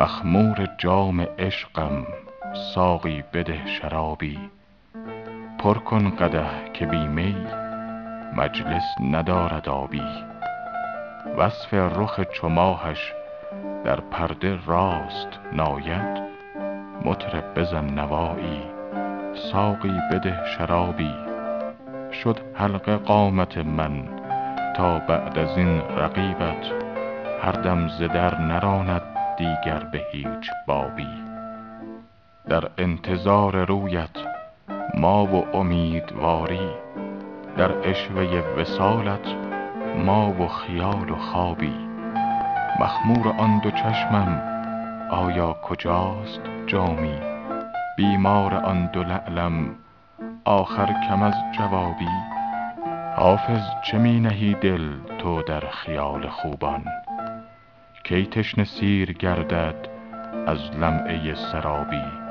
مخمور جام عشقم ساقی بده شرابی. پر کن قدح که بی می مجلس ندارد آبی. وصف رخ چو در پرده راست ناید مطرب بزن نوایی ساقی بده شرابی. شد حلقه قامت من تا بعد از این رقیبت هر دم ز در نراند دیگر به هیچ بابی. در انتظار رویت ما و امیدواری در عشوه وصالت ما و خیال و خوابی. مخمور آن دو چشمم آیا کجاست جامی؟ بیمار آن دو لعلم آخر کم از جوابی. حافظ چه می نهی دل تو در خیال خوبان؟ کی تشنه سیر گردد از لمعه سرابی؟